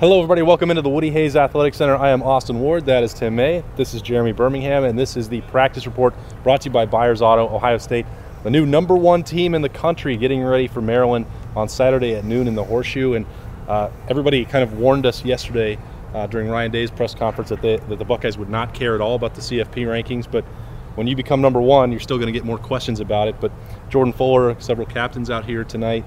Hello, everybody. Welcome into the Woody Hayes Athletic Center. I am Austin Ward. That is Tim May. This is Jeremy Birmingham, and this is the practice report brought to you by Byers Auto, Ohio State, the new number one team in the country, getting ready for Maryland on Saturday at noon in the Horseshoe. And uh, everybody kind of warned us yesterday uh, during Ryan Day's press conference that, they, that the Buckeyes would not care at all about the CFP rankings, but when you become number one, you're still going to get more questions about it. But Jordan Fuller, several captains out here tonight,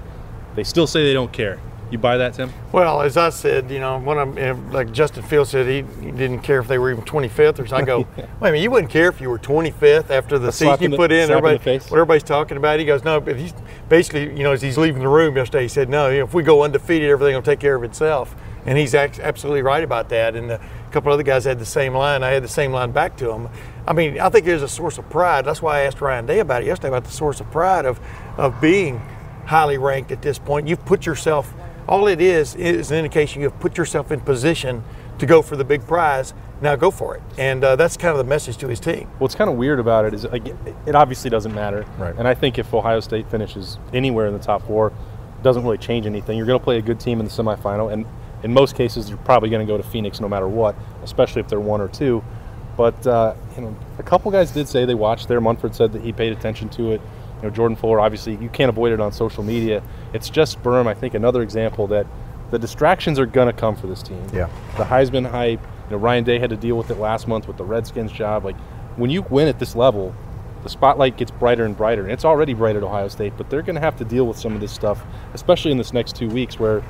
they still say they don't care. You buy that, Tim? Well, as I said, you know, one of them, like Justin Field said, he, he didn't care if they were even 25th. Or so I go, wait a minute, you wouldn't care if you were 25th after the season you the- put in. in Everybody, face. what everybody's talking about. He goes, no, but he's basically, you know, as he's leaving the room yesterday, he said, no, you know, if we go undefeated, everything will take care of itself. And he's absolutely right about that. And a couple other guys had the same line. I had the same line back to him. I mean, I think there's a source of pride. That's why I asked Ryan Day about it yesterday about the source of pride of, of being highly ranked at this point. You've put yourself, all it is is an indication you've put yourself in position to go for the big prize. Now go for it. And uh, that's kind of the message to his team. What's kind of weird about it is like, it obviously doesn't matter. Right. And I think if Ohio State finishes anywhere in the top four, it doesn't really change anything. You're going to play a good team in the semifinal, and in most cases, you're probably going to go to Phoenix no matter what, especially if they're one or two. But uh, you know, a couple guys did say they watched there. Munford said that he paid attention to it. You know, Jordan Fuller, obviously, you can't avoid it on social media. It's just Berm, I think, another example that the distractions are going to come for this team. Yeah. The Heisman hype. You know, Ryan Day had to deal with it last month with the Redskins job. Like, when you win at this level, the spotlight gets brighter and brighter. And it's already bright at Ohio State, but they're going to have to deal with some of this stuff, especially in this next two weeks where,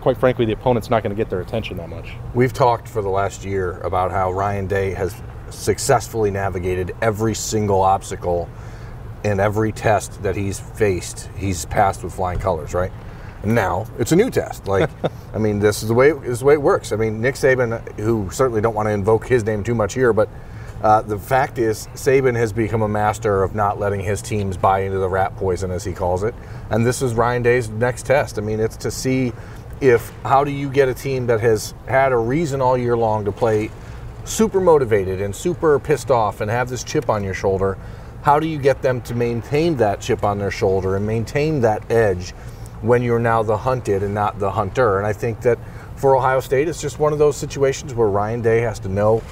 quite frankly, the opponent's not going to get their attention that much. We've talked for the last year about how Ryan Day has successfully navigated every single obstacle in every test that he's faced. He's passed with flying colors, right? Now it's a new test. Like, I mean, this is the way this is the way it works. I mean, Nick Saban, who certainly don't want to invoke his name too much here, but uh, the fact is, Saban has become a master of not letting his teams buy into the rat poison, as he calls it. And this is Ryan Day's next test. I mean, it's to see if how do you get a team that has had a reason all year long to play super motivated and super pissed off and have this chip on your shoulder. How do you get them to maintain that chip on their shoulder and maintain that edge when you're now the hunted and not the hunter? And I think that for Ohio State, it's just one of those situations where Ryan Day has to know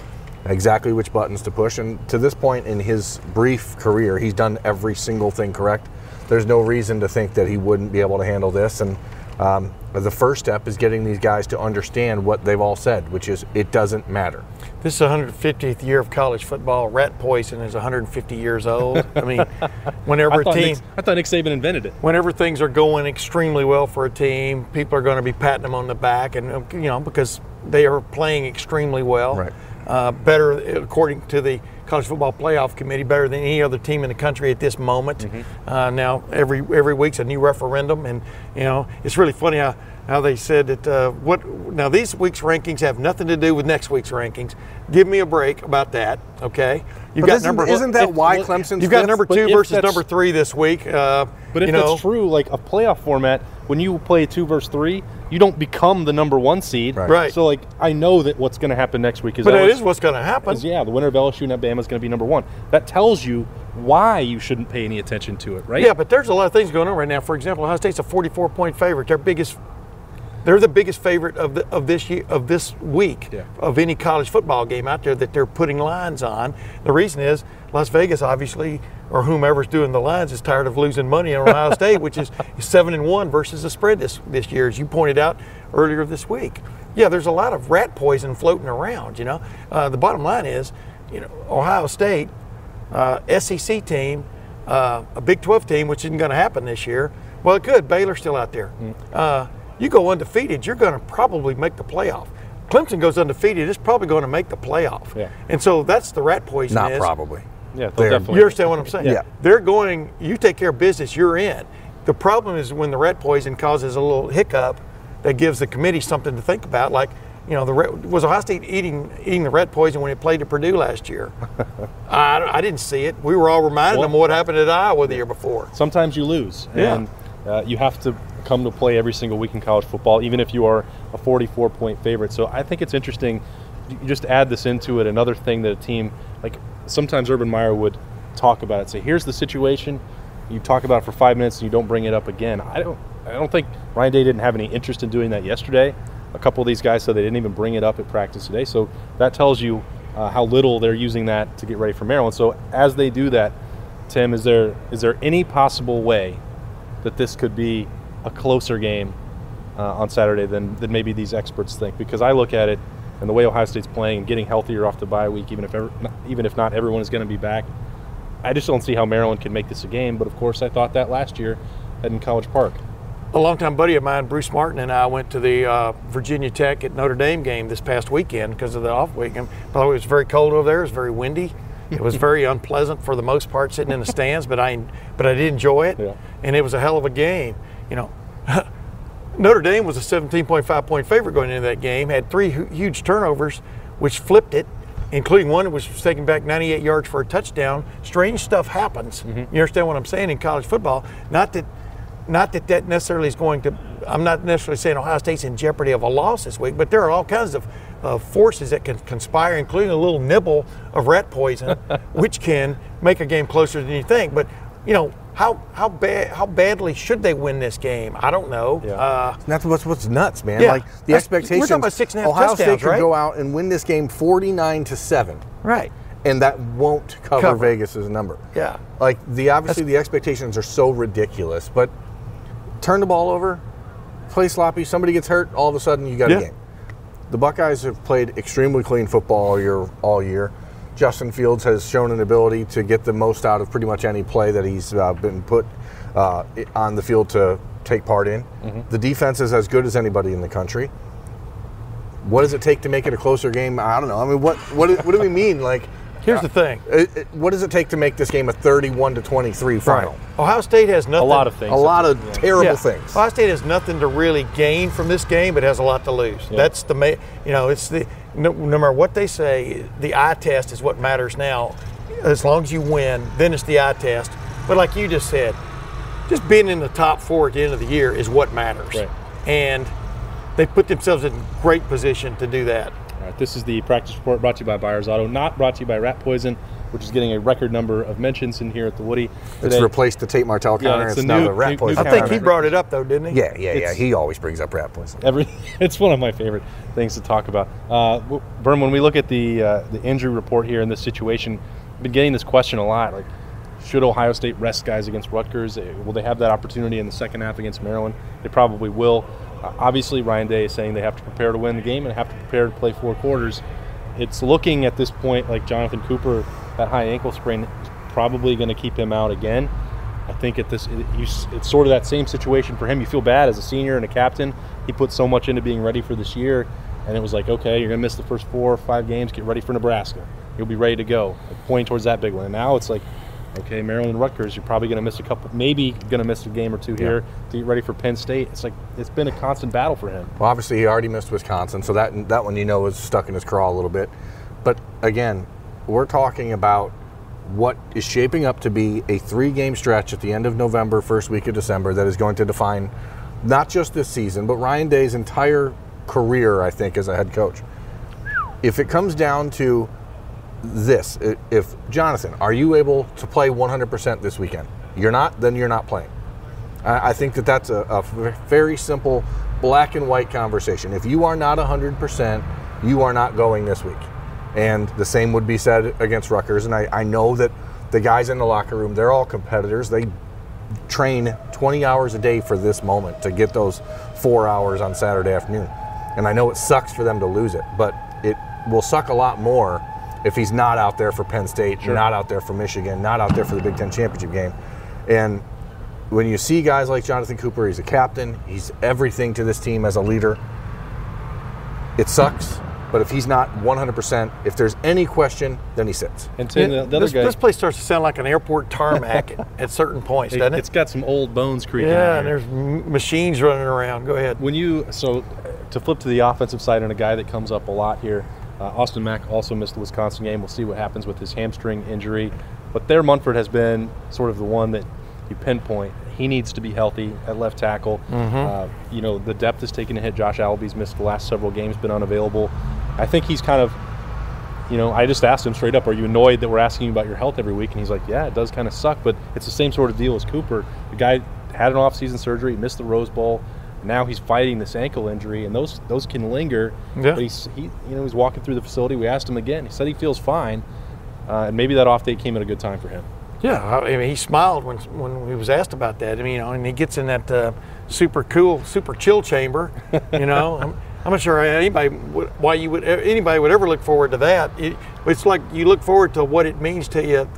exactly which buttons to push. And to this point in his brief career, he's done every single thing correct. There's no reason to think that he wouldn't be able to handle this. And um, the first step is getting these guys to understand what they've all said, which is it doesn't matter. This is the 150th year of college football. Rat poison is 150 years old. I mean, whenever I a team, Nick, I thought Nick Saban invented it. whenever things are going extremely well for a team, people are going to be patting them on the back, and you know because they are playing extremely well, Right. Uh, better according to the college football playoff committee, better than any other team in the country at this moment. Uh, now every every week's a new referendum, and you know it's really funny how. How they said that uh, what now these week's rankings have nothing to do with next week's rankings. Give me a break about that, okay? You've But isn't, isn't that if- why well, Clemson's You've got fifth? number two versus number three this week. Uh, But if you know, that's true, like a playoff format, when you play two versus three, you don't become the number one seed. Right. Right. So like I know that what's going to happen next week is but that LSU is what's going to happen. is, yeah, the winner of LSU and Alabama is going to be number one. That tells you why you shouldn't pay any attention to it, right? Yeah, but there's a lot of things going on right now. For example, Ohio State's a 44 point favorite. Their biggest, they're the biggest favorite of the, of this year of this week Yeah. of any college football game out there that they're putting lines on. The reason is Las Vegas, obviously, or whomever's doing the lines, is tired of losing money on Ohio State, which is seven and one versus the spread this this year, as you pointed out earlier this week. Yeah, there's a lot of rat poison floating around. You know, uh, the bottom line is, you know, Ohio State uh, SEC team, uh, a Big 12 team, which isn't going to happen this year. Well, it could. Baylor's still out there. Uh, you go undefeated, you're going to probably make the playoff. Clemson goes undefeated, it's probably going to make the playoff. Yeah. And so that's the rat poison. Not is. probably. Yeah, they'll They're- definitely. You understand what I'm saying? Yeah. They're going, you take care of business, you're in. The problem is when the rat poison causes a little hiccup that gives the committee something to think about, like you know, the red, was Ohio State eating eating the rat poison when it played to Purdue last year? I, I didn't see it. We were all reminding Well- them what happened at Iowa the year before. sometimes you lose. Yeah. And uh, you have to come to play every single week in college football, even if you are a 44 point favorite. So I think it's interesting. You just add this into it. Another thing that a team, like sometimes Urban Meyer would talk about it, say, here's the situation. You talk about it for five minutes and you don't bring it up again. I don't. I don't think Ryan Day didn't have any interest in doing that yesterday. A couple of these guys said they didn't even bring it up at practice today. So that tells you uh, how little they're using that to get ready for Maryland. So as they do that, Tim, is there is there any possible way that this could be a closer game uh, on Saturday than, than maybe these experts think? Because I look at it and the way Ohio State's playing and getting healthier off the bye week, even if ever, even if not everyone is going to be back, I just don't see how Maryland can make this a game. But of course, I thought that last year in College Park. A longtime buddy of mine, Bruce Martin, and I went to the uh, Virginia Tech at Notre Dame game this past weekend because of the off weekend. By the way, it was very cold over there. It was very windy. It was very unpleasant for the most part sitting in the stands, but I but I did enjoy it, Yeah. and it was a hell of a game. You know, Notre Dame was a 17.5 point favorite going into that game. Had three huge turnovers, which flipped it, including one that was taken back 98 yards for a touchdown. Strange stuff happens. You understand what I'm saying in college football? Not that, not that that necessarily is going to. I'm not necessarily saying Ohio State's in jeopardy of a loss this week, but there are all kinds of uh, forces that can conspire, including a little nibble of rat poison, which can make a game closer than you think. But you know. How, how bad how badly should they win this game? I don't know. Yeah. Uh, that's what's what's nuts, man. Yeah. Like the That's- we're talking about six and a half Ohio State touchdowns, could right? go out and win this game forty-nine to seven, right. and that won't cover, Cover. Vegas's number. Yeah. Like the obviously the expectations are so ridiculous, but turn the ball over, play sloppy. Somebody gets hurt, all of a sudden you got Yeah. a game. The Buckeyes have played extremely clean football all year. All year. Justin Fields has shown an ability to get the most out of pretty much any play that he's uh, been put uh, on the field to take part in. The defense is as good as anybody in the country. What does it take to make it a closer game? I don't know. I mean, what what, what do we mean? Like, Here's the thing. it, it- what does it take to make this game a 31 to 23 final? Ohio State has nothing. A lot of things. A lot of terrible Yeah. things. Ohio State has nothing to really gain from this game, but has a lot to lose. That's the ma- you know it's the no, no matter what they say, the eye test is what matters now. As long as you win, then it's the eye test. But like you just said, just being in the top four at the end of the year is what matters. Right. And they put themselves in great position to do that. All right, this is the practice report brought to you by Byers Auto, not brought to you by Rat Poison, which is getting a record number of mentions in here at the Woody. It's replaced the Tate Martell Yeah, counter. it's it's the now new- the rat new- poison. new I think he brought it up though, didn't he? Yeah, yeah, yeah. He always brings up rat poison. Every it's one of my favorite things to talk about. Uh, Berm, when we look at the uh, the injury report here in this situation, I've been getting this question a lot. Like, should Ohio State rest guys against Rutgers? Uh, Will they have that opportunity in the second half against Maryland? They probably will. Obviously, Ryan Day is saying they have to prepare to win the game and have to prepare to play four quarters. It's looking at this point like Jonathan Cooper, that high ankle sprain, is probably going to keep him out again. I think at this, it, you, it's sort of that same situation for him. You feel bad as a senior and a captain. He put so much into being ready for this year, and it was like, okay, you're gonna miss the first four or five games. Get ready for Nebraska. You'll be ready to go. Like, pointing towards that big one. And now it's like, okay, Maryland Rutgers. You're probably gonna miss a couple, maybe gonna miss a game or two here to get ready for Penn State. It's like it's been a constant battle for him. Well, obviously he already missed Wisconsin, so that that one you know is stuck in his craw a little bit. But again, we're talking about what is shaping up to be a three-game stretch at the end of November, first week of December, that is going to define not just this season, but Ryan Day's entire career, I think, as a head coach. If it comes down to this, if Jonathan, are you able to play 100% this weekend? You're not, then you're not playing. I I think that that's a very simple black and white conversation. If you are not 100%, you are not going this week. And the same would be said against Rutgers. And I, I know that the guys in the locker room, they're all competitors. They train 20 hours a day for this moment to get those four hours on Saturday afternoon. And I know it sucks for them to lose it, but it will suck a lot more if he's not out there for Penn State, not out there for Michigan, not out there for the Big Ten championship game. And when you see guys like Jonathan Cooper, he's a captain, he's everything to this team as a leader. It sucks, But if he's not 100%, if there's any question, then he sits. And Tim, the, the other this, guy, this place starts to sound like an airport tarmac at, at certain points, it, doesn't it? It's got some old bones creaking. yeah, and here. there's m- machines running around. Go ahead. when you so to flip to the offensive side and a guy that comes up a lot here uh, austin mack also missed the wisconsin game. We'll see what happens with his hamstring injury. But there munford has been sort of the one that you pinpoint. He needs to be healthy at left tackle. Uh, you know the depth is taking a hit. Josh Alabi's missed the last several games been unavailable. I think he's kind of you know, I just asked him straight up, "Are you annoyed that we're asking you about your health every week?" And he's like, "Yeah, it does kind of suck, but it's the same sort of deal as Cooper. The guy had an off-season surgery, missed the Rose Bowl, now he's fighting this ankle injury, and those those can linger. Yeah. But he's he, you know, he's walking through the facility. We asked him again. He said he feels fine, uh, and maybe that off day came at a good time for him. Yeah, I mean, he smiled when when he was asked about that. I mean, you know, and he gets in that uh, super cool, super chill chamber. You know, I'm, I'm not sure anybody would, why you would anybody would ever look forward to that. It, it's like you look forward to what it means to you,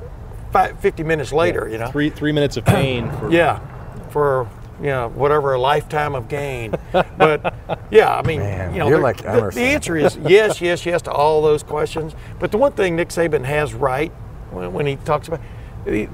five, 50 minutes later. You know, Three three minutes of pain. For, yeah, for you know whatever a lifetime of gain. But yeah, I mean, Man, you know, you're the- like the, the answer is yes, yes, yes to all those questions. But the one thing Nick Saban has right when, when he talks about. He,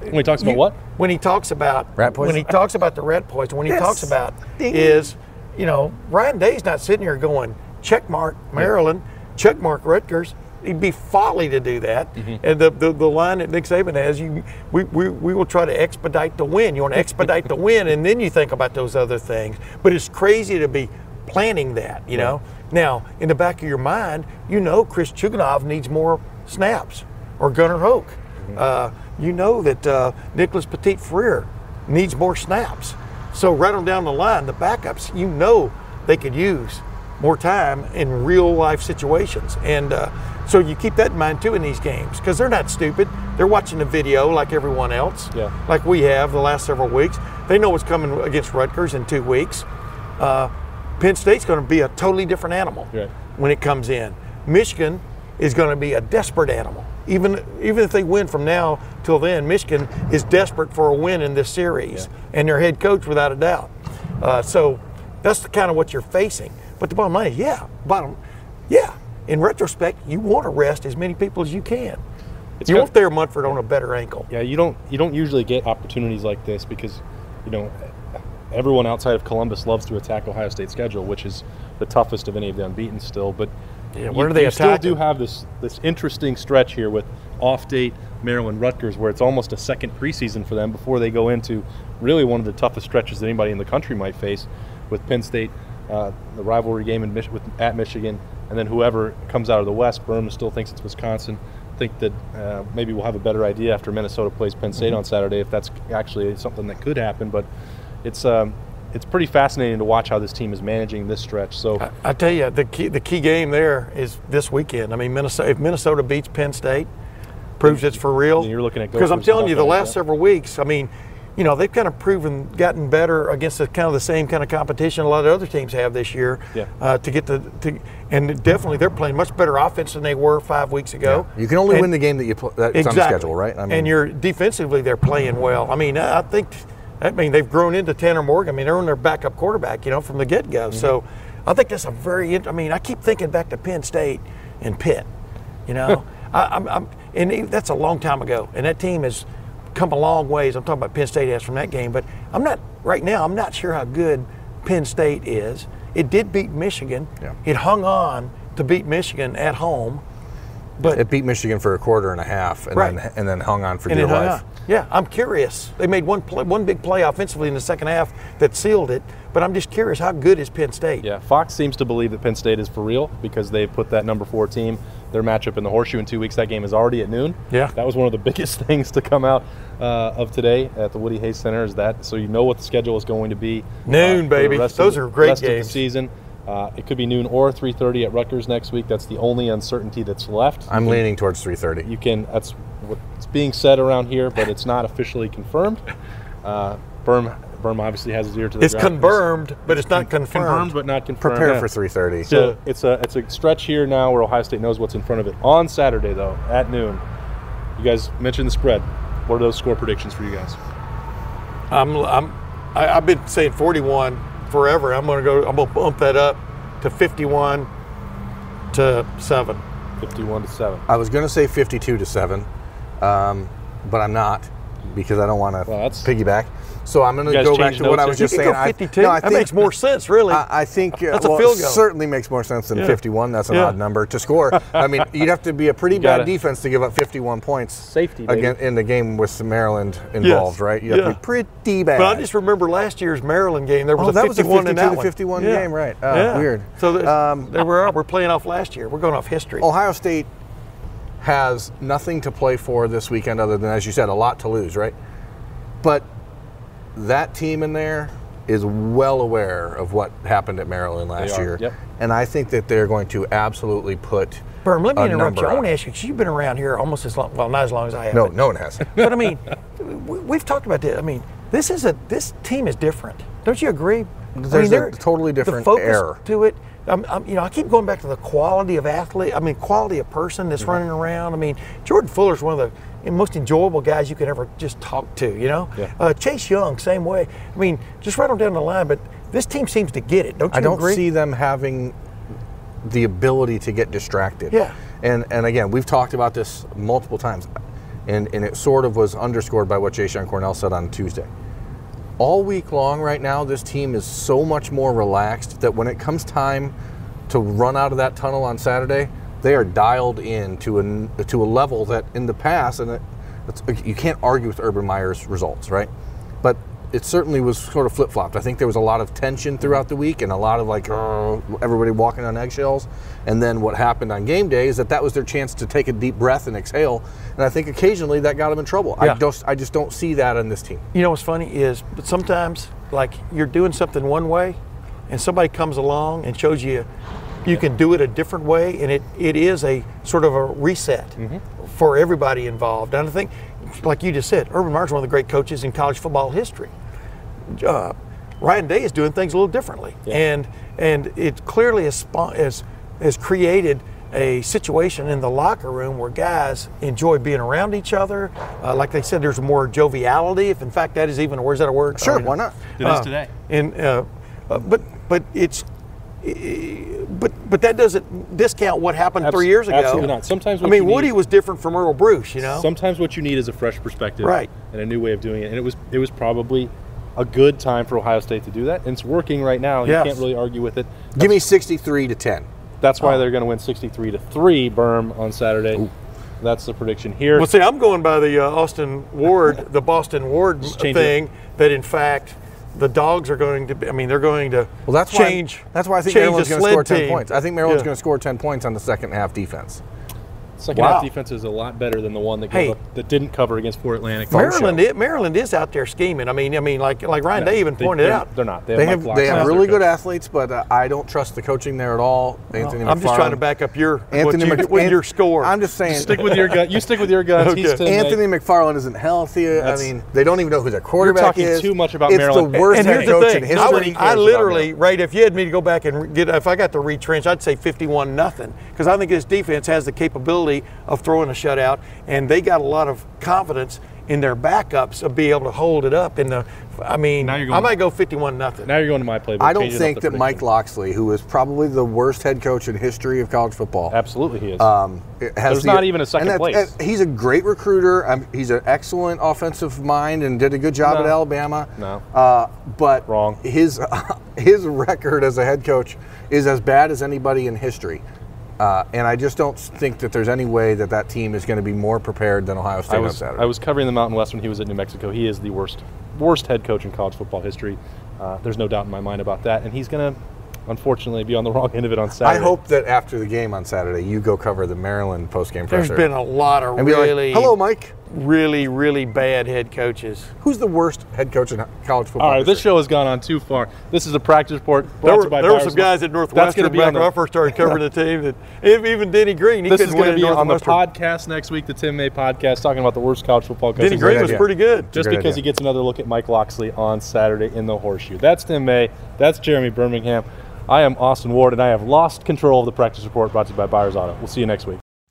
When he talks about you- what? When he talks about Rat poison? When he talks about the rat poison, when he Yes. talks about Ding. is, you know, Ryan Day's not sitting here going check mark Maryland, check mark Rutgers. It'd be folly to do that. Mm-hmm. And the, the the line that Nick Saban has, you we, we, we will try to expedite the win. You want to expedite the win, and then you think about those other things. But it's crazy to be planning that, you know. Now, in the back of your mind, you know Chris Chugunov needs more snaps, or Gunnar Hoak. Uh, you know that uh, Nicholas Petit Frere needs more snaps. So right on down the line, the backups, you know they could use more time in real life situations. And uh, so you keep that in mind too in these games because they're not stupid. They're watching the video like everyone else, Yeah. like we have the last several weeks. They know what's coming against Rutgers in two weeks. Uh, Penn State's going to be a totally different animal Right. when it comes in. Michigan is going to be a desperate animal. Even even if they win from now till then, Michigan is desperate for a win in this series, and their head coach without a doubt. Uh, so that's the kind of what you're facing. But the bottom line is, yeah, bottom, yeah. In retrospect, you want to rest as many people as you can. It's you want Thayer Munford on a better ankle. Yeah, you don't you don't usually get opportunities like this because, you know, everyone outside of Columbus loves to attack Ohio State's schedule, which is the toughest of any of the unbeaten still. But Yeah, you, where do they you still do have this this interesting stretch here with off date Maryland Rutgers, where it's almost a second preseason for them before they go into really one of the toughest stretches that anybody in the country might face with Penn State, uh, the rivalry game in Mich- with, at Michigan, and then whoever comes out of the West. Berman still thinks it's Wisconsin. Think that uh, maybe we'll have a better idea after Minnesota plays Penn Mm-hmm. State on Saturday if that's actually something that could happen. But it's um, it's pretty fascinating to watch how this team is managing this stretch. So I, I tell you, the key the key game there is this weekend. I mean, Minnesota if Minnesota beats Penn State, proves it's for real. You're looking at because I'm telling you, the last yeah. several weeks. I mean, you know, they've kind of proven gotten better against the kind of the same kind of competition a lot of other teams have this year. Yeah. Uh, to get the to, and definitely they're playing much better offense than they were five weeks ago. Yeah. You can only And- win the game that you play, that's exactly. on the schedule, right? I mean, and you're defensively they're playing well. I mean, I think I mean they've grown into Tanner Morgan. I mean, they're on their backup quarterback, you know, from the get go. So I think that's a very. I mean, I keep thinking back to Penn State and Pitt. You know, I, I'm, I'm and that's a long time ago, and that team has come a long ways. I'm talking about Penn State as from that game, but I'm not right now. I'm not sure how good Penn State is. It did beat Michigan. Yeah. It hung on to beat Michigan at home, but it beat Michigan for a quarter and a half, and Right. then and then hung on for and dear life. on. Yeah, I'm curious. They made one play, one big play offensively in the second half that sealed it. But I'm just curious, how good is Penn State? Yeah, Fox seems to believe that Penn State is for real because they've put that number four team, their matchup in the horseshoe in two weeks. That game is already at noon. Yeah. That was one of the biggest things to come out uh, of today at the Woody Hayes Center is that so you know what the schedule is going to be. Noon, for the baby. Those of, are great rest Of games. the season. Uh, it could be noon or 3:30 at Rutgers next week. That's the only uncertainty that's left. I'm can- leaning towards 3:30. You can. That's what's being said around here, but it's not officially confirmed. Uh, Berm, Berm obviously has his ear to the It's ground. confirmed, but it's not confirmed. Confirmed, but not confirmed. Prepare Yeah. for 3:30. So it's a it's a stretch here now where Ohio State knows what's in front of it. On Saturday though, at noon, you guys mentioned the spread. What are those score predictions for you guys? I'm, I'm, I, I've been saying 41 forever. I'm going to go. I'm going to bump that up to 51. to seven. 51 to 7. I was going to say 52 to 7, um, but I'm not because I don't want to Well, piggyback. So I'm going to go back to what I was just saying. go I- no, I that think- makes more sense, really. I, I think uh, That's a well, field goal. certainly makes more sense than Yeah. 51. That's an Yeah. odd number to score. I mean, you'd have to be a pretty bad defense to give up 51 points Safety, again in the game with some Maryland involved, right? You have to Yeah. be pretty bad. but I just remember last year's Maryland game. There was Oh, a that was a 51 in 52 that to one. 51 Yeah. game, right. Oh, yeah. weird. So Um, there we are. We're playing off last year. We're going off history. Ohio State has nothing to play for this weekend other than, as you said, a lot to lose, right? But that team in there is well aware of what happened at Maryland last year. yep. And I think that they're going to absolutely put. Berm, let me a interrupt number you. I want to ask you because you've been around here almost as long. Well, not as long as I have. No, but- no one has. but I mean, we- we've talked about this. I mean, this is a this team is different. Don't you agree? I There's mean, a totally different the focus air. to it. I'm, I'm, you know, I keep going back to the quality of athlete. I mean, quality of person that's Mm-hmm. running around. I mean, Jordan Fuller's one of the most enjoyable guys you can ever just talk to. You know, Yeah. uh, Chase Young, same way. I mean, just right on down the line. But this team seems to get it. Don't you I don't agree? see them having the ability to get distracted. Yeah. And and again, we've talked about this multiple times, and and it sort of was underscored by what Jashon Cornell said on Tuesday. All week long, right now, this team is so much more relaxed that when it comes time to run out of that tunnel on Saturday, they are dialed in to a to a level that in the past, and it, you can't argue with Urban Meyer's results, right? But it certainly was sort of flip flopped. I think there was a lot of tension throughout the week and a lot of like uh, everybody walking on eggshells. And then what happened on game day is that that was their chance to take a deep breath and exhale. And I think occasionally that got them in trouble. Yeah. I just I just don't see that on this team. You know what's funny is, but sometimes like you're doing something one way, and somebody comes along and shows you you can do it a different way, and it, it is a sort of a reset for everybody involved. And I think, like you just said, Urban Meyer's one of the great coaches in college football history. Uh, Ryan Day is doing things a little differently, and and it clearly has, has has created a situation in the locker room where guys enjoy being around each other. Uh, like they said, there's more joviality. If in fact that is even, or is that a word? Sure, I mean, why not? It is today. And uh, uh, but but it's. But but that doesn't discount what happened Abs- three years ago. absolutely not. Sometimes I mean Woody need- was different from Earle Bruce, you know. Sometimes what you need is a fresh perspective, Right. and a new way of doing it. And it was it was probably a good time for Ohio State to do that. And it's working right now. Yes. You can't really argue with it. Give me 63 to 10. That's Oh. why they're going to win 63 to three. Berm on Saturday. That's the prediction here. Well, see, I'm going by the uh, Austin Ward, the Boston Ward change thing. That in fact, the dogs are going to. Be, I mean, they're going to. Well, that's change. why. That's why I think Maryland's going to score sled 10 team. points. I think Maryland's Yeah. going to score 10 points on the second half defense. Second Wow. half defense is a lot better than the one that, Hey. up, that didn't cover against Florida Atlantic. Maryland, is, Maryland is out there scheming. I mean, I mean, like like Ryan Day even They- pointed they're- out. They're not. They have, They Mike have they have really good coach. athletes, but uh, I don't trust the coaching there at all. Anthony I'm just trying to back up your Anthony what you, Mc- what your score. I'm just saying. Stick with your gut. You stick with your guns. Okay. Tim May. Anthony McFarland isn't healthy. I mean, they don't even know who their quarterback talking is. too much about it's Maryland. the worst and head coach in I, history. I literally, right, if you had me to go back and get, if I got to retrench, I'd say 51 nothing. Because I think this defense has the capability of throwing a shutout, and they got a lot of confidence in their backups of being able to hold it up. In the, I mean, Now you're going I might go 51 nothing. Now you're going to my playbook. I don't changing think the that Mike prediction. Locksley, who is probably the worst head coach in history of college football, Absolutely, he is. um, it has There's the- not even a second and place. and he's a great recruiter. Um, he's an excellent offensive mind and did a good job No. at Alabama. No. Uh, but Wrong. His his record as a head coach is as bad as anybody in history. Uh, and I just don't think that there's any way that that team is going to be more prepared than Ohio State I on was Saturday. I was covering the Mountain West when he was at New Mexico. He is the worst worst head coach in college football history. Uh, there's no doubt in my mind about that, and he's going to unfortunately be on the wrong end of it on Saturday. I hope that after the game on Saturday, you go cover the Maryland postgame There's presser been a lot of and be really, like, "Hello, Mike. Really, really bad head coaches. Who's the worst head coach in college football?" All right, this show has gone on too far. This is a practice report. There to were, by there were some guys Law. at That's Northwestern gonna be back on the- when I first started covering the team. That even Denny Green, he This couldn't is going win to be on the podcast next week, the Tim May podcast, talking about the worst college football coaches. Denny Green was idea. pretty good. just because idea. he gets another look at Mike Locksley on Saturday in the horseshoe. That's Tim May. That's Jeremy Birmingham. I am Austin Ward, and I have lost control of the practice report brought to you by Byers Auto. We'll see you next week.